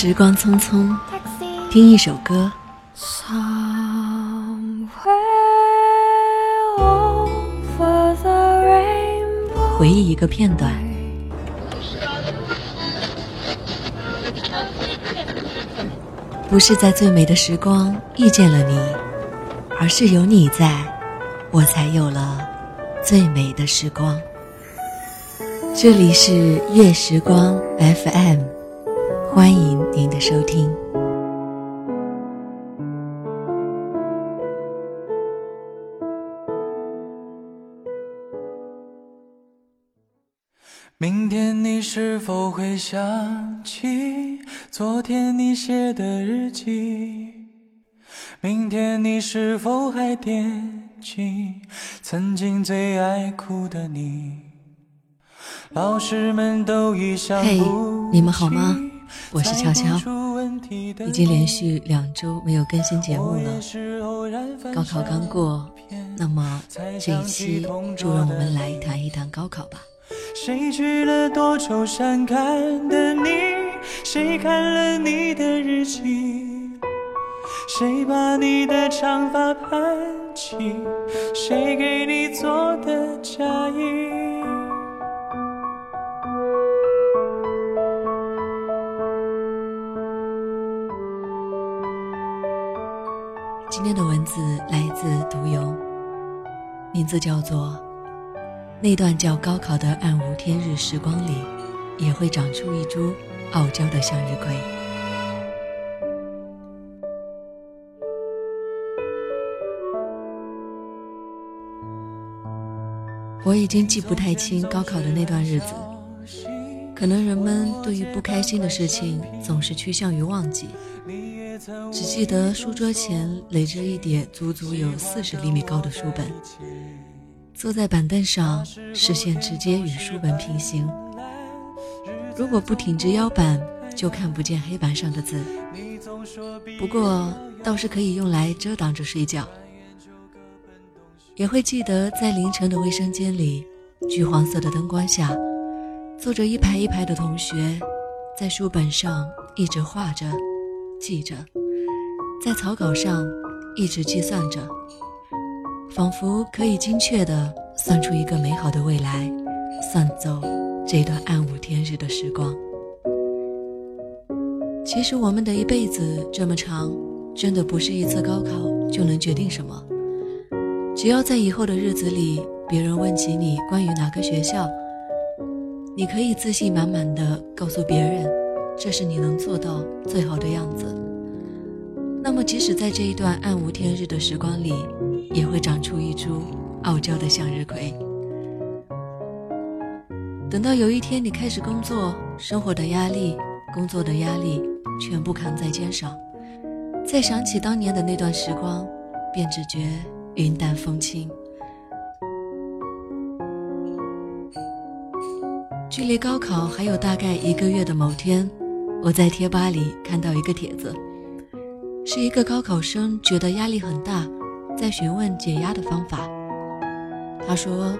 时光匆匆，听一首歌，回忆一个片段。不是在最美的时光遇见了你，而是有你在，我才有了最美的时光。这里是月时光 FM。欢迎您的收听。明天你是否会想起昨天你写的日记？明天你是否还惦记曾经最爱哭的你？老师们都已想嘿，你们好吗？我是悄悄，已经连续两周没有更新节目了。高考刚过，那么这一期就让我们来谈一谈高考吧。谁去了多愁善感的你？谁看了你的日记？谁把你的长发盘起？谁给你做的嫁衣？今天的文字来自独游，名字叫做《那段叫高考的暗无天日时光里，也会长出一株傲娇的向日葵》。我已经记不太清高考的那段日子，可能人们对于不开心的事情总是趋向于忘记。只记得书桌前垒着一叠足足有四十厘米高的书本，坐在板凳上，视线直接与书本平行。如果不挺直腰板，就看不见黑板上的字。不过倒是可以用来遮挡着睡觉。也会记得在凌晨的卫生间里，橘黄色的灯光下，坐着一排一排的同学，在书本上一直画着。记着，在草稿上一直计算着，仿佛可以精确地算出一个美好的未来，算走这段暗无天日的时光。其实我们的一辈子这么长，真的不是一次高考就能决定什么。只要在以后的日子里，别人问起你关于哪个学校，你可以自信满满的告诉别人。这是你能做到最好的样子。那么，即使在这一段暗无天日的时光里，也会长出一株傲娇的向日葵。等到有一天你开始工作，生活的压力、工作的压力全部扛在肩上，再想起当年的那段时光，便只觉云淡风轻。距离高考还有大概一个月的某天。我在贴吧里看到一个帖子，是一个高考生觉得压力很大，在询问解压的方法。他说：“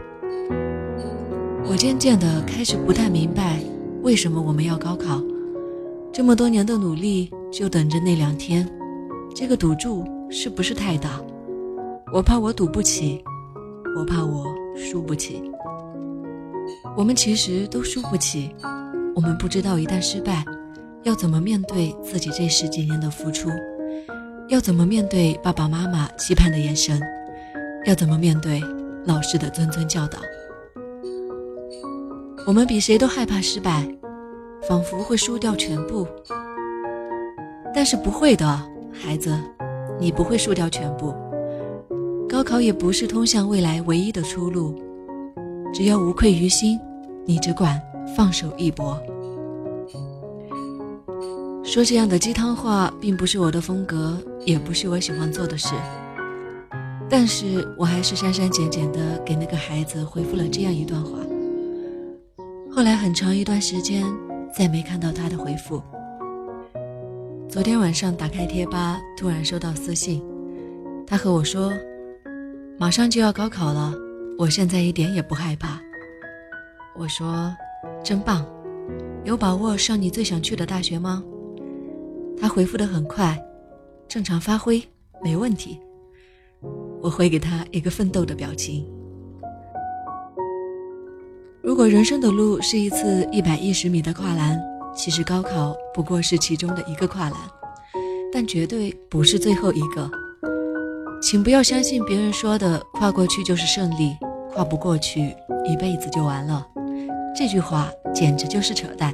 我渐渐的开始不太明白，为什么我们要高考？这么多年的努力，就等着那两天，这个赌注是不是太大？我怕我赌不起，我怕我输不起。我们其实都输不起，我们不知道一旦失败。”要怎么面对自己这十几年的付出？要怎么面对爸爸妈妈期盼的眼神？要怎么面对老师的谆谆教导？我们比谁都害怕失败，仿佛会输掉全部。但是不会的，孩子，你不会输掉全部。高考也不是通向未来唯一的出路。只要无愧于心，你只管放手一搏。说这样的鸡汤话并不是我的风格，也不是我喜欢做的事。但是我还是删删减减的给那个孩子回复了这样一段话。后来很长一段时间再没看到他的回复。昨天晚上打开贴吧，突然收到私信，他和我说：“马上就要高考了，我现在一点也不害怕。”我说：“真棒，有把握上你最想去的大学吗？”他回复的很快，正常发挥没问题。我会给他一个奋斗的表情。如果人生的路是一次一百一十米的跨栏，其实高考不过是其中的一个跨栏，但绝对不是最后一个。请不要相信别人说的“跨过去就是胜利，跨不过去一辈子就完了”，这句话简直就是扯淡。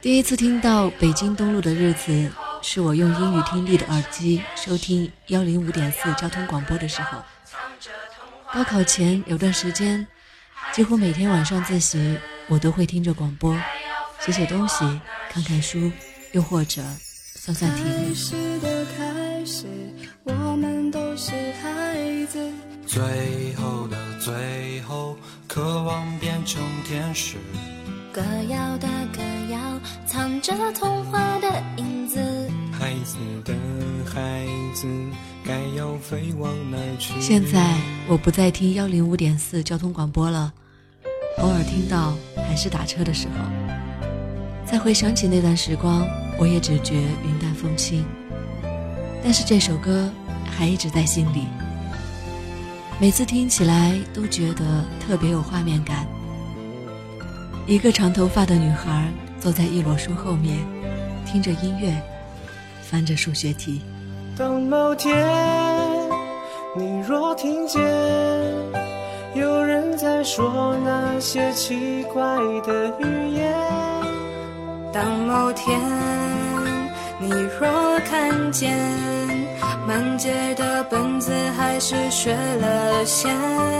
第一次听到北京东路的日子，是我用英语听力的耳机收听幺零五点四交通广播的时候。高考前有段时间，几乎每天晚上自习。我都会听着广播，写写东西，看看书，又或者算算题。最后的最后，渴望变成天使。歌谣的歌谣，藏着童话的影子。孩子的孩子，该要飞往哪去？现在我不再听幺零五点四交通广播了。偶尔听到，还是打车的时候。再回想起那段时光，我也只觉云淡风轻。但是这首歌还一直在心里，每次听起来都觉得特别有画面感。一个长头发的女孩坐在一摞书后面，听着音乐，翻着数学题。当某天，你若听见。有人在说那些奇怪的语言。当某天你若看见满街的本子，还是学了先。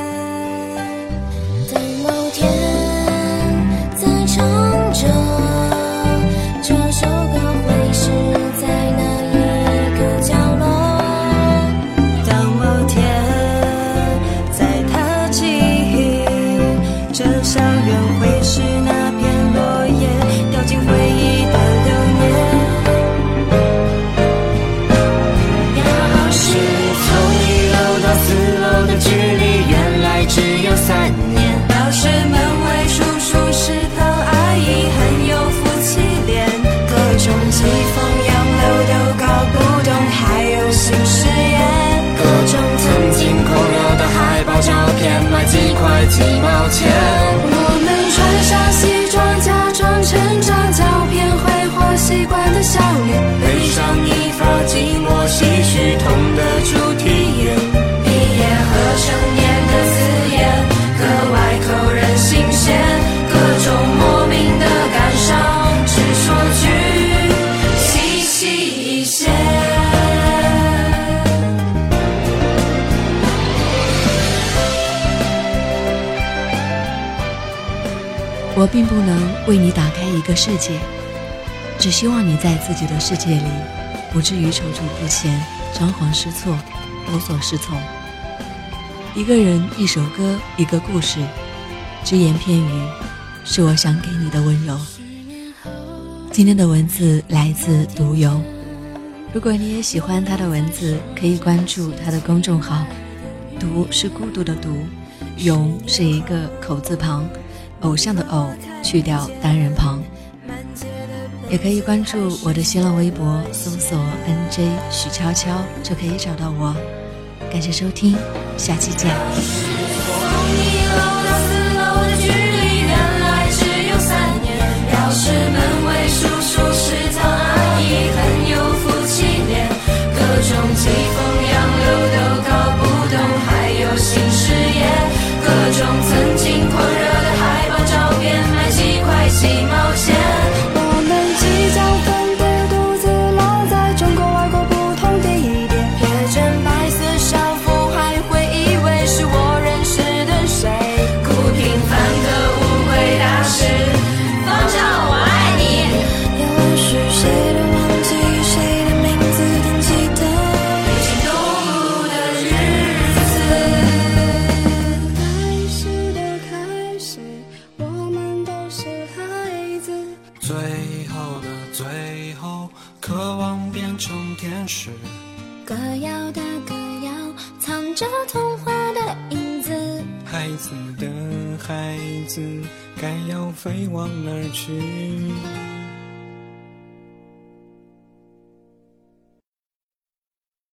我并不能为你打开一个世界，只希望你在自己的世界里，不至于踌躇不前、张皇失措、无所适从。一个人，一首歌，一个故事，只言片语，是我想给你的温柔。今天的文字来自独游，如果你也喜欢他的文字，可以关注他的公众号。独是孤独的独，勇是一个口字旁。偶像的偶去掉单人旁，也可以关注我的新浪微博，搜索 NJ 许悄悄就可以找到我。感谢收听，下期见。起冒险。歌谣的歌谣，藏着童话的影子。孩孩子的孩子，该要飞往哪儿去？